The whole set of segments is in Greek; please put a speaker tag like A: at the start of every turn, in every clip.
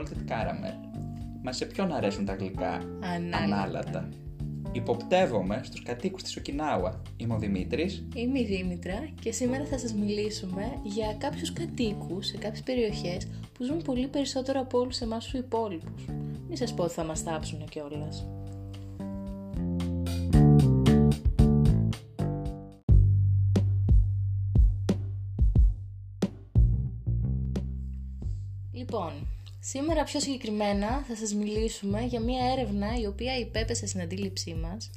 A: salted caramel. Μα σε ποιον αρέσουν τα γλυκά;
B: Ανάλατα.
A: Υποπτεύομαι στους κατοίκους της Οκινάουα. Είμαι ο Δημήτρης.
B: Είμαι η Δήμητρα και σήμερα θα σας μιλήσουμε για κάποιους κατοίκους σε κάποιες περιοχές που ζουν πολύ περισσότερο από όλους εμάς τους υπόλοιπους. Μην σας πω ότι θα μας τάψουν κιόλας. Σήμερα πιο συγκεκριμένα θα σας μιλήσουμε για μια έρευνα η οποία υπέπεσε στην αντίληψή μας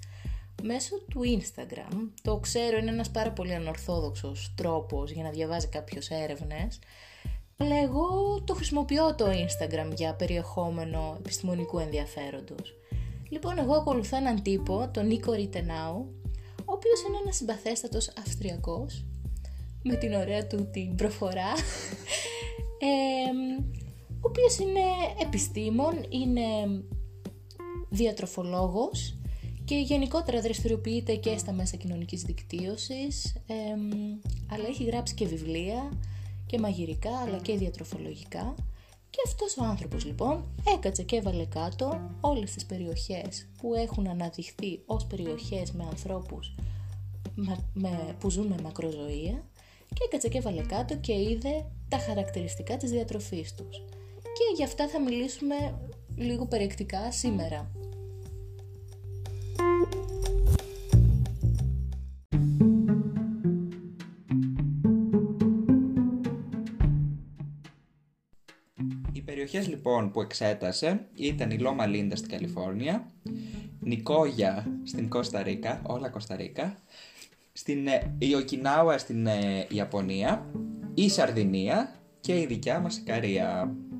B: μέσω του Instagram. Το ξέρω είναι ένας πάρα πολύ ανορθόδοξος τρόπος για να διαβάζει κάποιος έρευνες, αλλά εγώ το χρησιμοποιώ το Instagram για περιεχόμενο επιστημονικού ενδιαφέροντος. Λοιπόν, εγώ ακολουθώ έναν τύπο, τον Νίκο Ριτενάου, ο οποίος είναι ένας συμπαθέστατος Αυστριακός, με την ωραία του την προφορά, ε, ο οποίος είναι επιστήμον, είναι διατροφολόγος και γενικότερα δραστηριοποιείται και στα μέσα κοινωνικής δικτύωσης, ε, αλλά έχει γράψει και βιβλία και μαγειρικά αλλά και διατροφολογικά και αυτός ο άνθρωπος λοιπόν έκατσε και έβαλε κάτω όλες τις περιοχές που έχουν αναδειχθεί ως περιοχές με ανθρώπους με, που ζουν με μακροζωία και έκατσε και έβαλε κάτω και είδε τα χαρακτηριστικά της διατροφής τους. Και γι' αυτά θα μιλήσουμε λίγο περιεκτικά σήμερα.
A: Οι περιοχές λοιπόν που εξέτασε ήταν η Λόμα Λίντα στην Καλιφόρνια, Νικόγια στην Κώστα Ρίκα, όλα Κώστα Ρίκα, στην ε, η Οκινάουα στην ε, Ιαπωνία, η Σαρδινία και η δικιά μας Ικαρία.
B: Μάλιστα.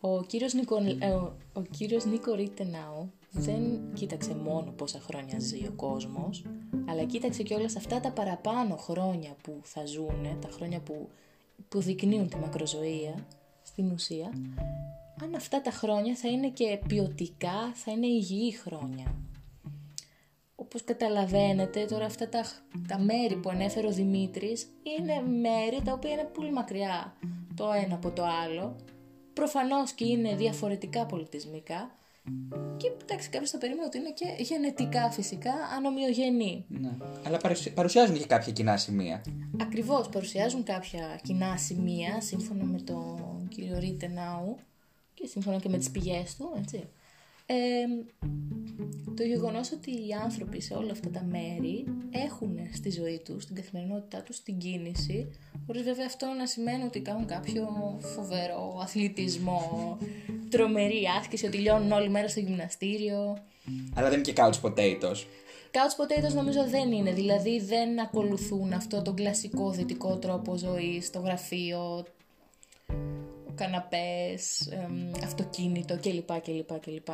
B: Ο κύριος Νίκο, ε, ο, ο κύριος Νίκο Ρίτενάου δεν κοίταξε μόνο πόσα χρόνια ζει ο κόσμος, αλλά κοίταξε και όλα αυτά τα παραπάνω χρόνια που θα ζουνε, τα χρόνια που, που δεικνύουν τη μακροζωία στην ουσία, αν αυτά τα χρόνια θα είναι και ποιοτικά, θα είναι υγιή χρόνια. Όπως καταλαβαίνετε, τώρα αυτά τα, τα μέρη που ανέφερε ο Δημήτρης είναι μέρη τα οποία είναι πολύ μακριά το ένα από το άλλο. Προφανώς και είναι διαφορετικά πολιτισμικά και εντάξει κάποιος θα περίμενε ότι είναι και γενετικά φυσικά ανομοιογενή.
A: Ναι. Αλλά παρουσι- παρουσιάζουν και κάποια κοινά σημεία.
B: Ακριβώς παρουσιάζουν κάποια κοινά σημεία σύμφωνα με τον κύριο Ρίτενάου και σύμφωνα και με τις πηγές του, έτσι. Ε, το γεγονός ότι οι άνθρωποι σε όλα αυτά τα μέρη έχουν στη ζωή τους, στην καθημερινότητά τους, την κίνηση, χωρίς βέβαια αυτό να σημαίνει ότι κάνουν κάποιο φοβερό αθλητισμό, τρομερή άσκηση, ότι λιώνουν όλη μέρα στο γυμναστήριο.
A: Αλλά δεν είναι και couch potatoes.
B: Couch potatoes νομίζω δεν είναι, δηλαδή δεν ακολουθούν αυτό τον κλασικό δυτικό τρόπο ζωής, το γραφείο, καναπές, εμ, αυτοκίνητο κλπ. κλπ, κλπ.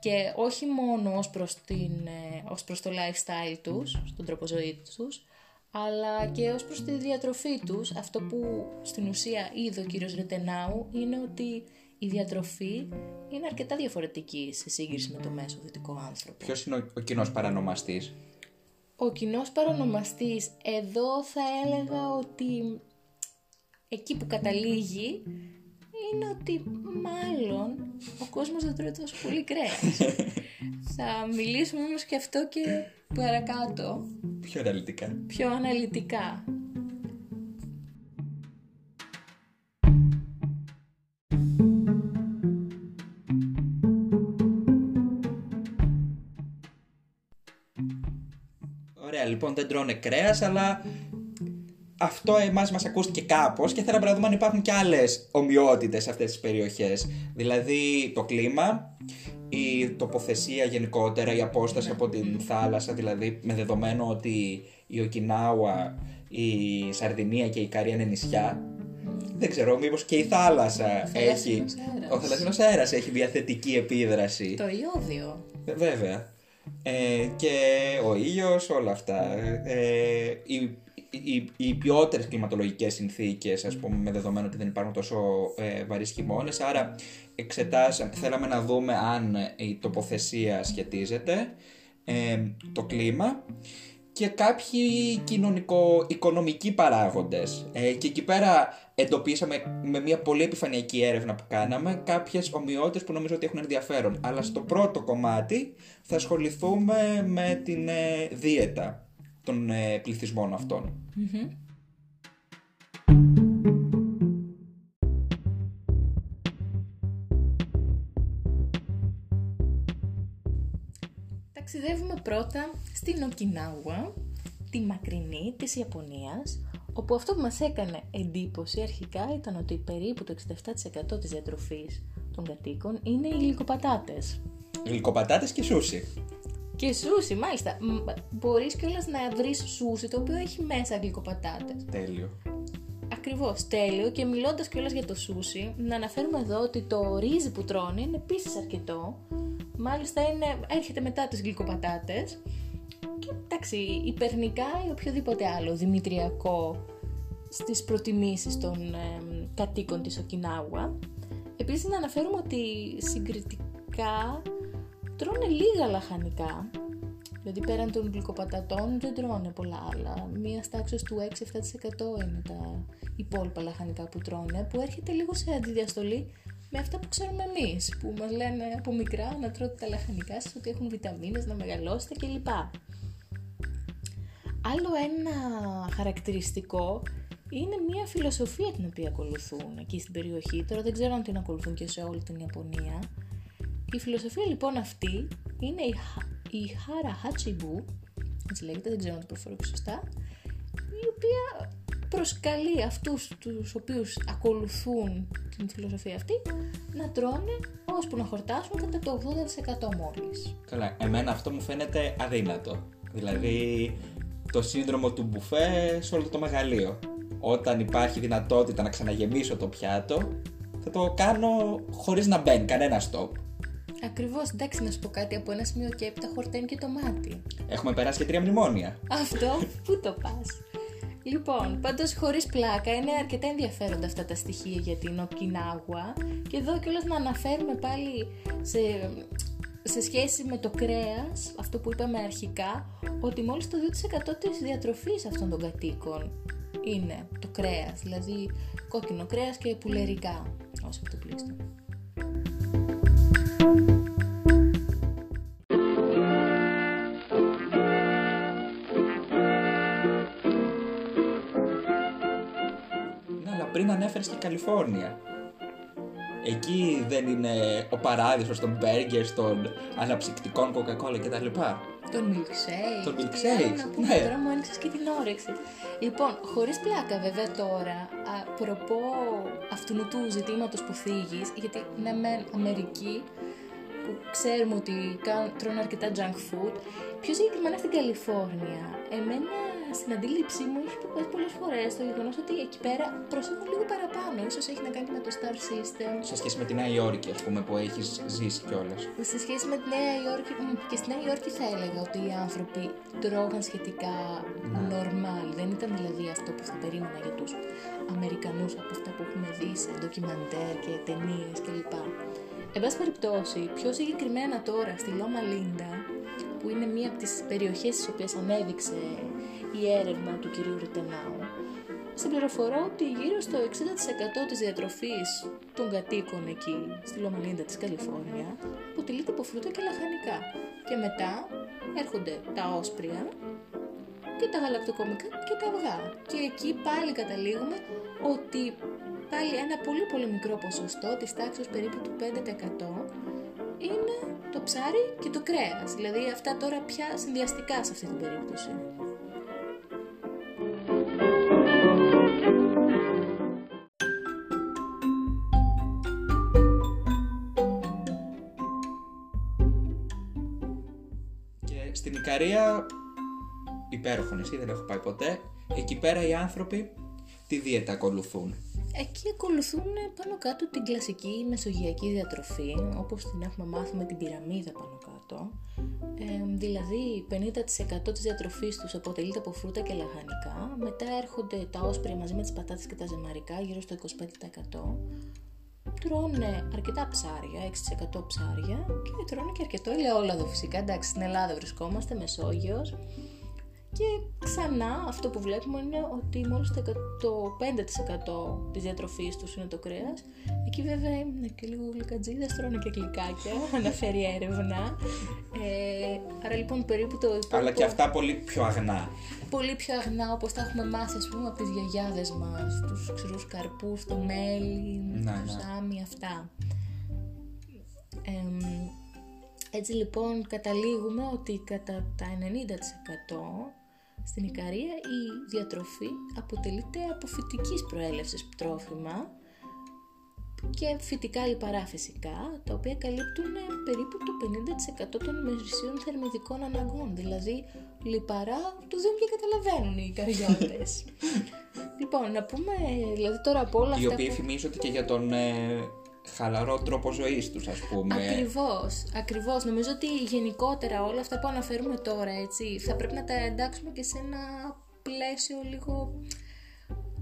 B: Και όχι μόνο ως προς, την, ε, ως προς το lifestyle τους, στον τρόπο ζωής τους, αλλά και ως προς τη διατροφή τους. Αυτό που στην ουσία είδε ο κύριος Ρετενάου είναι ότι η διατροφή είναι αρκετά διαφορετική σε σύγκριση με το μέσο δυτικό άνθρωπο.
A: Ποιος είναι ο, ο κοινός παρανομαστής;
B: Ο κοινός παρονομαστής εδώ θα έλεγα ότι εκεί που καταλήγει είναι ότι μάλλον ο κόσμος δεν τρώει τόσο πολύ κρέας. θα μιλήσουμε όμως και αυτό και παρακάτω,
A: Πιο αναλυτικά.
B: πιο αναλυτικά.
A: Ωραία, λοιπόν, δεν τρώνε κρέας, αλλά αυτό εμάς μας ακούστηκε κάπως και θέλαμε να δούμε αν υπάρχουν και άλλες ομοιότητες σε αυτές τις περιοχές. Δηλαδή το κλίμα, η τοποθεσία γενικότερα, η απόσταση από την θάλασσα, δηλαδή με δεδομένο ότι η Οκινάουα, η Σαρδινία και η Καρία είναι νησιά. Δεν ξέρω, μήπως και η θάλασσα
B: θαλάσσινος
A: έχει...
B: αέρας.
A: Ο θαλασσινός αέρας έχει διαθετική επίδραση.
B: Το ιόδιο.
A: Ε, Βέβαια. Ε, και ο ήλιος, όλα αυτά. Ε, οι, οι, οι ποιότερες κλιματολογικές συνθήκες, ας πούμε, με δεδομένο ότι δεν υπάρχουν τόσο ε, βαρύς χειμώνες, άρα εξετάσαμε, θέλαμε να δούμε αν η τοποθεσία σχετίζεται, ε, το κλίμα και κάποιοι κοινωνικο-οικονομικοί παράγοντες. Ε, και εκεί πέρα εντοπίσαμε με μια πολύ επιφανειακή έρευνα που κάναμε κάποιες ομοιότητες που νομίζω ότι έχουν ενδιαφέρον. Αλλά στο πρώτο κομμάτι θα ασχοληθούμε με την ε, δίαιτα των ε, πληθυσμών
B: Ταξιδεύουμε πρώτα στην Οκινάουα, τη μακρινή της Ιαπωνίας, όπου αυτό που μας έκανε εντύπωση αρχικά ήταν ότι περίπου το 67% της διατροφής των κατοίκων είναι οι γλυκοπατάτες.
A: Γλυκοπατάτες και σούσι.
B: Και σούσι, μάλιστα. Μπορείς κιόλας να βρεις σούσι το οποίο έχει μέσα γλυκοπατάτες.
A: Τέλειο.
B: Ακριβώς, τέλειο. Και μιλώντας κιόλας για το σούσι, να αναφέρουμε εδώ ότι το ρύζι που τρώνε είναι επίσης αρκετό. Μάλιστα είναι, έρχεται μετά τις γλυκοπατάτες και εντάξει, υπερνικά ή οποιοδήποτε άλλο δημητριακό στις προτιμήσεις των ε, κατοίκων της Οκινάουα. Επίσης να αναφέρουμε ότι συγκριτικά τρώνε λίγα λαχανικά, δηλαδή πέραν των γλυκοπατατών δεν τρώνε πολλά άλλα. Μία τάξη του 6-7% είναι τα υπόλοιπα λαχανικά που τρώνε, που έρχεται λίγο σε αντιδιαστολή με αυτά που ξέρουμε εμείς, που μας λένε από μικρά να τρώτε τα λαχανικά σας, ότι έχουν βιταμίνες, να μεγαλώσετε κλπ. Άλλο ένα χαρακτηριστικό είναι μια φιλοσοφία την οποία ακολουθούν εκεί στην περιοχή. Τώρα δεν ξέρω αν την ακολουθούν και σε όλη την Ιαπωνία. Η φιλοσοφία λοιπόν αυτή είναι η, η Hara Hachibu, έτσι λέγεται, δεν ξέρω αν το προφέρω σωστά, η οποία προσκαλεί αυτούς τους οποίους ακολουθούν την φιλοσοφία αυτή να τρώνε ώσπου να χορτάσουν κατά το 80% μόλις.
A: Καλά, εμένα αυτό μου φαίνεται αδύνατο. Δηλαδή το σύνδρομο του μπουφέ σε όλο το μεγαλείο. Όταν υπάρχει δυνατότητα να ξαναγεμίσω το πιάτο, θα το κάνω χωρίς να μπαίνει κανένα stop.
B: Ακριβώς, εντάξει, να σου πω κάτι από ένα σημείο και έπειτα χορταίνει και το μάτι.
A: Έχουμε περάσει και τρία μνημόνια.
B: Αυτό, πού το πας. Λοιπόν, πάντως χωρίς πλάκα είναι αρκετά ενδιαφέροντα αυτά τα στοιχεία για την Οκινάγουα και εδώ κιόλας να αναφέρουμε πάλι σε, σε σχέση με το κρέας, αυτό που είπαμε αρχικά, ότι μόλις το 2% της διατροφής αυτών των κατοίκων είναι το κρέας, δηλαδή κόκκινο κρέας και πουλερικά, όσο το πλήστο.
A: πριν ανέφερες και Καλιφόρνια. Εκεί δεν είναι ο παράδεισος των μπέργκερ, των αναψυκτικών Coca-Cola κτλ.
B: Τον milkshake.
A: Τον milkshake.
B: Ναι. Τώρα μου άνοιξες και την όρεξη. Λοιπόν, χωρίς πλάκα βέβαια τώρα, προπό αυτού του ζητήματος που θίγεις, γιατί ναι μεν Αμερική, που ξέρουμε ότι τρώνε αρκετά junk food, πιο συγκεκριμένα στην Καλιφόρνια, εμένα στην αντίληψή μου έχει προπέσει πολλές φορές το γεγονός ότι εκεί πέρα προσέχουν λίγο παραπάνω. σω έχει να κάνει με το Star System.
A: Σε σχέση με τη Νέα Υόρκη, ας πούμε, που έχεις ζήσει κιόλας.
B: Σε σχέση με τη Νέα Υόρκη, και στη Νέα Υόρκη θα έλεγα ότι οι άνθρωποι τρώγαν σχετικά ναι. normal. Δεν ήταν δηλαδή αυτό που θα περίμενα για τους Αμερικανούς από αυτά που έχουμε δει σε ντοκιμαντέρ και ταινίες κλπ. Εν πάση περιπτώσει, πιο συγκεκριμένα τώρα στη Λόμα Λίντα, που είναι μία από τις περιοχές στις οποίες ανέδειξε η έρευνα του κυρίου Ριτενάου, συμπληροφορώ ότι γύρω στο 60% της διατροφής των κατοίκων εκεί, στη Λομαλίντα της Καλιφόρνια, αποτελείται από φρούτα και λαχανικά. Και μετά έρχονται τα όσπρια και τα γαλακτοκομικά και τα αυγά. Και εκεί πάλι καταλήγουμε ότι πάλι ένα πολύ πολύ μικρό ποσοστό της τάξης περίπου του 5% είναι το ψάρι και το κρέας. Δηλαδή αυτά τώρα πια συνδυαστικά σε αυτή την περίπτωση.
A: Ικαρία, υπέροχο νησί, δεν έχω πάει ποτέ. Εκεί πέρα οι άνθρωποι τι δίαιτα ακολουθούν;
B: Εκεί ακολουθούν πάνω κάτω την κλασική μεσογειακή διατροφή, όπως την έχουμε μάθει με την πυραμίδα πάνω κάτω. Ε, δηλαδή 50% της διατροφής τους αποτελείται από φρούτα και λαχανικά, μετά έρχονται τα όσπρια μαζί με τις πατάτες και τα ζεμαρικά γύρω στο 25%, τρώνε αρκετά ψάρια, 6% ψάρια και τρώνε και αρκετό ελαιόλαδο φυσικά. Εντάξει, στην Ελλάδα βρισκόμαστε, Μεσόγειος. Και ξανά αυτό που βλέπουμε είναι ότι μόλις το 5% της διατροφής τους είναι το κρέας. Εκεί βέβαια είναι και λίγο γλυκατζίδες, τρώνε και γλυκάκια, αναφέρει έρευνα. Ε, άρα λοιπόν περίπου το υπόλοιπο...
A: Αλλά και αυτά πολύ πιο αγνά.
B: Πολύ πιο αγνά όπως τα έχουμε μάθει ας πούμε από τις γιαγιάδες μας, τους ξηρούς καρπούς, το μέλι,
A: Ναι,
B: το
A: ναι.
B: σάμι, αυτά. Εμ, έτσι λοιπόν καταλήγουμε ότι κατά τα 90% στην Ικαρία η διατροφή αποτελείται από φυτικής προέλευσης τρόφιμα και φυτικά λιπαρά φυσικά, τα οποία καλύπτουν περίπου το 50% των ημερησίων θερμιδικών αναγκών. Δηλαδή, λιπαρά του δίνουν και καταλαβαίνουν οι καριώτες. λοιπόν, να πούμε, δηλαδή τώρα από όλα
A: Οι
B: αυτά
A: οποίοι
B: που...
A: φημίζονται και για τον ε, χαλαρό τρόπο ζωής τους, ας πούμε.
B: Ακριβώς, ακριβώς. Νομίζω ότι γενικότερα όλα αυτά που αναφέρουμε τώρα, έτσι, θα πρέπει να τα εντάξουμε και σε ένα πλαίσιο λίγο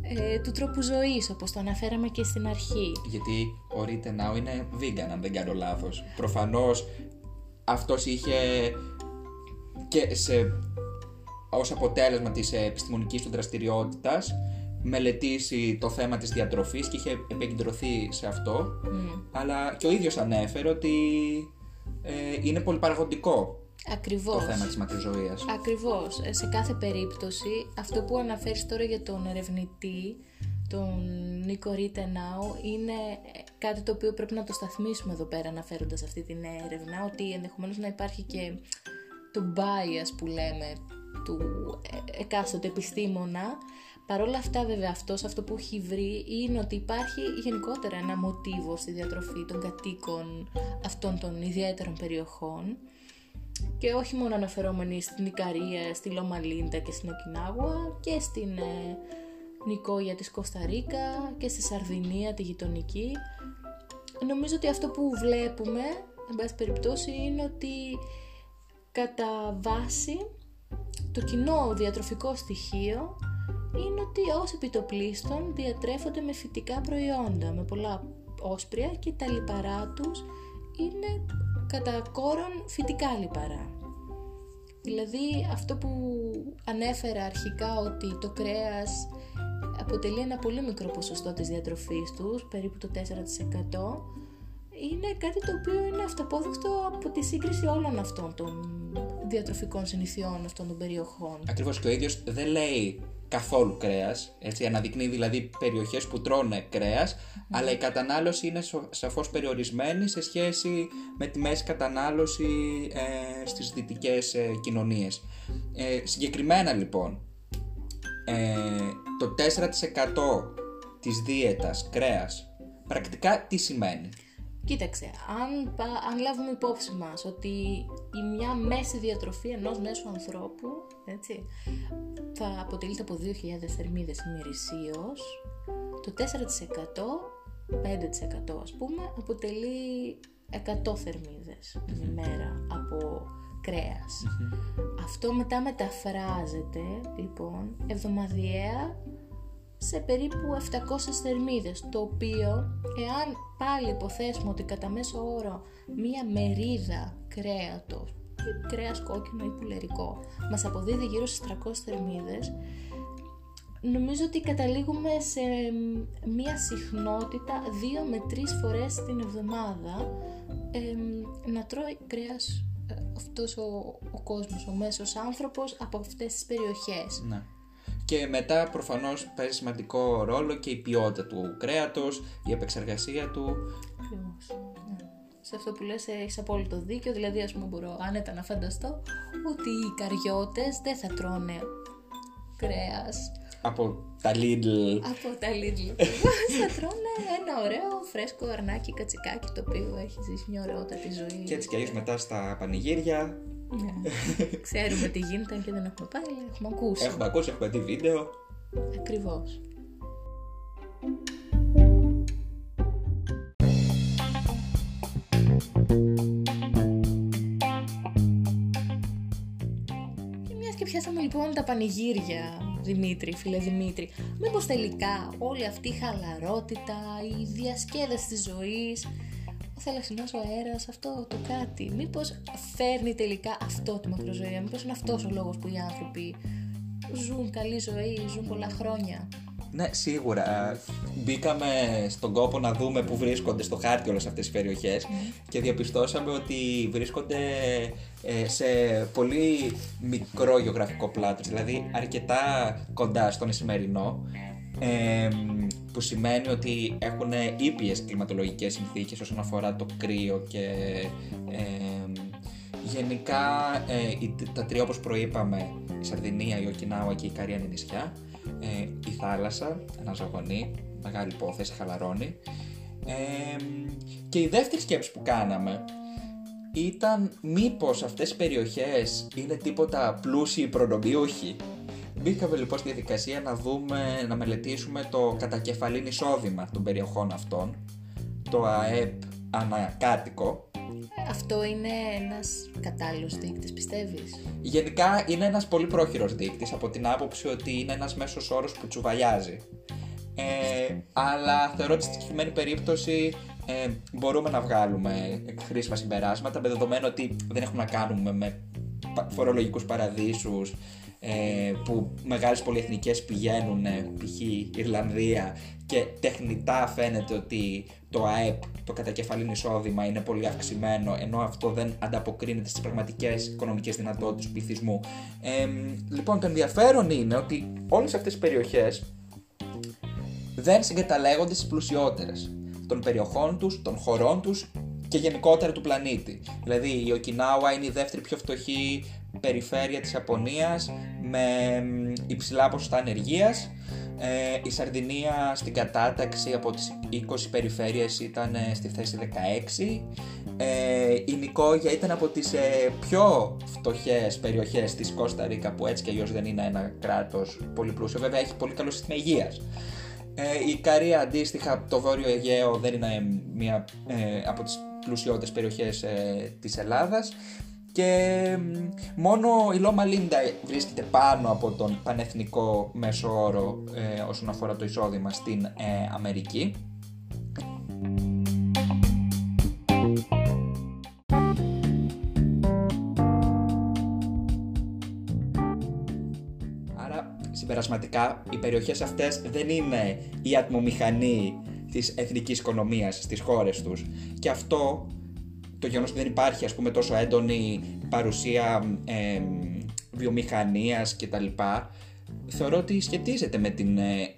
B: ε, του τρόπου ζωής, όπως το αναφέραμε και στην αρχή.
A: Γιατί ο Rittenau είναι vegan, αν δεν κάνω λάθος. Προφανώς αυτός είχε και σε, ως αποτέλεσμα της επιστημονικής του δραστηριότητας μελετήσει το θέμα της διατροφής και είχε επικεντρωθεί σε αυτό αλλά και ο ίδιος ανέφερε ότι ε, είναι πολύ παραγωγικό
B: Ακριβώς.
A: το θέμα της μακροζωίας.
B: Ακριβώς. Ε, Σε κάθε περίπτωση, αυτό που αναφέρεις τώρα για τον ερευνητή, τον Νίκο Ρίτενάου, είναι ε, κάτι το οποίο πρέπει να το σταθμίσουμε εδώ πέρα αναφέροντας αυτή την έρευνα, ότι ενδεχομένως να υπάρχει και το bias που λέμε του ε, εκάστοτε επιστήμονα. Παρ' όλα αυτά βέβαια αυτός αυτό που έχει βρει είναι ότι υπάρχει γενικότερα ένα μοτίβο στη διατροφή των κατοίκων αυτών των ιδιαίτερων περιοχών και όχι μόνο αναφερόμενοι στην Ικαρία, στη Λόμα Λίντα και στην Οκινάγουα και στην ε, Νικόγια της Κωνσταντίνα και στη Σαρδινία τη γειτονική. Νομίζω ότι αυτό που βλέπουμε, εν πάση περιπτώσει, είναι ότι κατά βάση το κοινό διατροφικό στοιχείο είναι ότι ως επιτοπλίστων διατρέφονται με φυτικά προϊόντα, με πολλά όσπρια και τα λιπαρά τους είναι κατά κόρον φυτικά λιπαρά. Δηλαδή αυτό που ανέφερα αρχικά ότι το κρέας αποτελεί ένα πολύ μικρό ποσοστό της διατροφής τους, περίπου το 4%, είναι κάτι το οποίο είναι αυταπόδεικτο από τη σύγκριση όλων αυτών των διατροφικών συνηθιών αυτών των περιοχών.
A: Ακριβώς και ο ίδιος δεν λέει καθόλου κρέας, έτσι, αναδεικνύει δηλαδή περιοχές που τρώνε κρέας, αλλά η κατανάλωση είναι σο- σαφώς περιορισμένη σε σχέση με τη μέση κατανάλωση ε, στις δυτικές ε, κοινωνίες. Ε, συγκεκριμένα λοιπόν, ε, το 4% της δίαιτας κρέας πρακτικά τι σημαίνει;
B: Κοίταξε, αν, πα- αν λάβουμε υπόψη μας ότι η μια μέση διατροφή ενός μέσου ανθρώπου έτσι, θα αποτελείται από 2.000 θερμίδες ημερησίως, το 4%, 5% ας πούμε, αποτελεί 100 θερμίδες την ημέρα από κρέας. Αυτό μετά μεταφράζεται, λοιπόν, εβδομαδιαία σε περίπου 700 θερμίδες, το οποίο, εάν πάλι υποθέσουμε ότι κατά μέσο όρο μία μερίδα κρέατος, ή κρέας κόκκινο ή πουλερικό, μας αποδίδει γύρω στις 300 θερμίδες, νομίζω ότι καταλήγουμε σε μία συχνότητα 2 με 3 φορές την εβδομάδα εμ, να τρώει κρέας ε, αυτός ο, ο κόσμος, ο μέσος άνθρωπος από αυτές τις περιοχές.
A: Ναι. Και μετά προφανώς παίζει σημαντικό ρόλο και η ποιότητα του κρέατος, η επεξεργασία του.
B: Ακριβώς. Ναι. Σε αυτό που λες έχεις απόλυτο δίκιο, δηλαδή ας πούμε μπορώ άνετα να φανταστώ ότι οι καριώτες δεν θα τρώνε κρέας
A: Από τα Lidl.
B: από τα Lidl. θα τρώνε ένα ωραίο φρέσκο αρνάκι κατσικάκι το οποίο έχει ζήσει μια ωραιότατη ζωή.
A: Και έτσι κι αλλιώς μετά στα πανηγύρια
B: Ναι. Ξέρουμε τι γίνεται αν και δεν έχουμε πάει, αλλά έχουμε ακούσει.
A: έχουμε ακούσει, έχουμε δει βίντεο.
B: Ακριβώς. Και μιας και πιάσαμε λοιπόν τα πανηγύρια, Δημήτρη, φίλε Δημήτρη, μήπως τελικά όλη αυτή η χαλαρότητα, η διασκέδαση της ζωής, ο θαλασσινός ο αέρας, αυτό το κάτι, μήπως φέρνει τελικά αυτό τη μακροζωία, μήπως είναι αυτός ο λόγος που οι άνθρωποι ζουν καλή ζωή, ζουν πολλά χρόνια.
A: Ναι, σίγουρα. Μπήκαμε στον κόπο να δούμε πού βρίσκονται στο χάρτη όλες αυτές τις περιοχές και διαπιστώσαμε ότι βρίσκονται ε, σε πολύ μικρό γεωγραφικό πλάτος, δηλαδή αρκετά κοντά στον Ισημερινό, ε, που σημαίνει ότι έχουν ήπιες κλιματολογικές συνθήκες όσον αφορά το κρύο και ε, γενικά ε, τα τρία όπως προείπαμε, η Σαρδινία, η Οκινάουα και η Καρίανη νησιά, ε, η θάλασσα, ένας ζωγονί, μεγάλη υπόθεση, χαλαρώνει. Ε, και η δεύτερη σκέψη που κάναμε ήταν μήπως αυτές οι περιοχές είναι τίποτα πλούσιοι προνομιούχοι. Μπήκαμε λοιπόν στη διαδικασία να δούμε, να μελετήσουμε το κατακεφαλήν εισόδημα των περιοχών αυτών, το ΑΕΠ ανακάτοικο
B: αυτό είναι ένας κατάλληλος δείκτης, πιστεύεις;
A: Γενικά είναι ένας πολύ πρόχειρος δείκτης από την άποψη ότι είναι ένας μέσος όρος που τσουβαλιάζει. Ε, αλλά θεωρώ ότι στη συγκεκριμένη περίπτωση ε, μπορούμε να βγάλουμε χρήσιμα συμπεράσματα με δεδομένο ότι δεν έχουμε να κάνουμε με φορολογικούς παραδείσους ε, που μεγάλες πολυεθνικές πηγαίνουν π.χ. Ιρλανδία και τεχνητά φαίνεται ότι το ΑΕΠ, το κατακεφαλήν εισόδημα είναι πολύ αυξημένο ενώ αυτό δεν ανταποκρίνεται στις πραγματικές οικονομικές δυνατότητες του πληθυσμού. Ε, λοιπόν το ενδιαφέρον είναι ότι όλες αυτές οι περιοχές δεν συγκαταλέγονται στις πλουσιότερες των περιοχών τους, των χωρών τους και γενικότερα του πλανήτη. Δηλαδή η Οκινάουα είναι η δεύτερη πιο φτωχή περιφέρεια της Ιαπωνίας με υψηλά ποσοστά ανεργίας. Ε, η Σαρδινία στην κατάταξη από τις 20 περιφέρειες ήταν ε, στη θέση 16. Ε, η Νικόγια ήταν από τις ε, πιο φτωχές περιοχές της Κώστα Ρίκα που έτσι και αλλιώς δεν είναι ένα κράτος πολύ πλούσιο. Βέβαια έχει πολύ καλό σύστημα υγείας. Ε, η Καρία αντίστοιχα το Βόρειο Αιγαίο δεν είναι μία από τις πλουσιότερες περιοχές της Ελλάδας και μόνο η Λόμα Λίντα βρίσκεται πάνω από τον πανεθνικό μέσο όρο ε, όσον αφορά το εισόδημα στην ε, Αμερική. Άρα, συμπερασματικά, οι περιοχές αυτές δεν είναι η ατμομηχανή της εθνικής οικονομίας στις χώρες τους και αυτό το γεγονός ότι δεν υπάρχει ας πούμε, τόσο έντονη παρουσία ε, βιομηχανίας κτλ. Θεωρώ ότι σχετίζεται με την ε,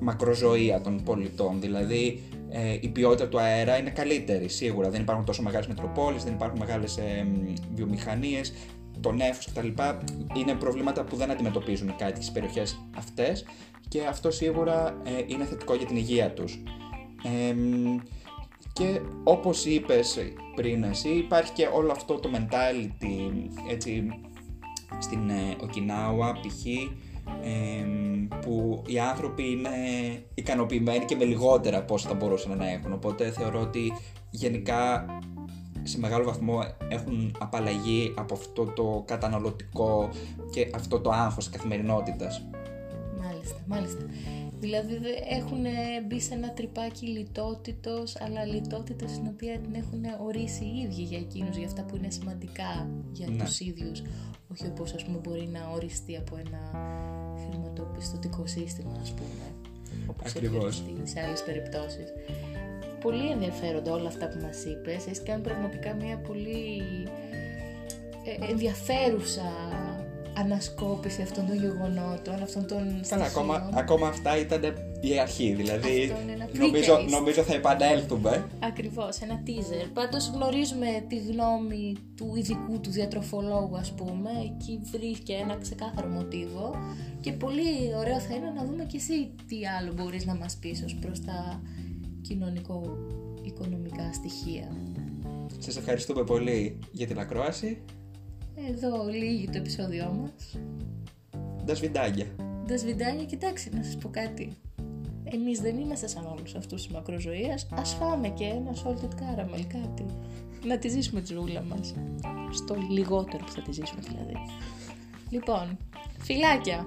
A: μακροζωία των πολιτών. Δηλαδή ε, η ποιότητα του αέρα είναι καλύτερη σίγουρα. Δεν υπάρχουν τόσο μεγάλες μετροπόλεις, δεν υπάρχουν μεγάλες ε, βιομηχανίες, το νέφος κτλ. Είναι προβλήματα που δεν αντιμετωπίζουν οι κάτοικοι στις περιοχές αυτές και αυτό σίγουρα ε, είναι θετικό για την υγεία τους. Και όπως είπες πριν εσύ, υπάρχει και όλο αυτό το mentality έτσι, στην ε, Οκινάουα π.χ. που οι άνθρωποι είναι ικανοποιημένοι και με λιγότερα από όσα θα μπορούσαν να έχουν. Οπότε θεωρώ ότι γενικά σε μεγάλο βαθμό έχουν απαλλαγεί από αυτό το καταναλωτικό και αυτό το άγχος της καθημερινότητας.
B: Μάλιστα, μάλιστα. Δηλαδή έχουν μπει σε ένα τρυπάκι λιτότητος, αλλά λιτότητα στην οποία την έχουν ορίσει οι ίδιοι για εκείνους, για αυτά που είναι σημαντικά για ναι. τους ίδιους. Όχι όπως ας πούμε μπορεί να οριστεί από ένα χρηματοπιστωτικό σύστημα ας πούμε. Όπως Ακριβώς. σε άλλες περιπτώσεις. Πολύ ενδιαφέροντα όλα αυτά που μας είπες. Έχει κάνει πραγματικά μια πολύ ε, ενδιαφέρουσα ανασκόπηση αυτών των γεγονότων, αυτών των
A: Καλά, ακόμα, ακόμα αυτά ήταν η αρχή, δηλαδή νομίζω, νομίζω θα επανέλθουμε.
B: Ακριβώς, ένα teaser. Πάντως γνωρίζουμε τη γνώμη του ειδικού του διατροφολόγου ας πούμε, εκεί βρίσκει ένα ξεκάθαρο μοτίβο και πολύ ωραίο θα είναι να δούμε και εσύ τι άλλο μπορείς να μας πεις ως προς τα κοινωνικό-οικονομικά στοιχεία.
A: Σας ευχαριστούμε πολύ για την ακρόαση.
B: Εδώ λύγει το επεισόδιό μας.
A: Τα σβιντάγια.
B: Τα σβιντάγια, κοιτάξτε να σας πω κάτι. Εμείς δεν είμαστε σαν όλους αυτούς της μακροζωίας. Ας φάμε και ένα salted caramel, κάτι. Να τη ζήσουμε τη ζούλα μας. Στο λιγότερο που θα τη ζήσουμε δηλαδή. Λοιπόν, φιλάκια!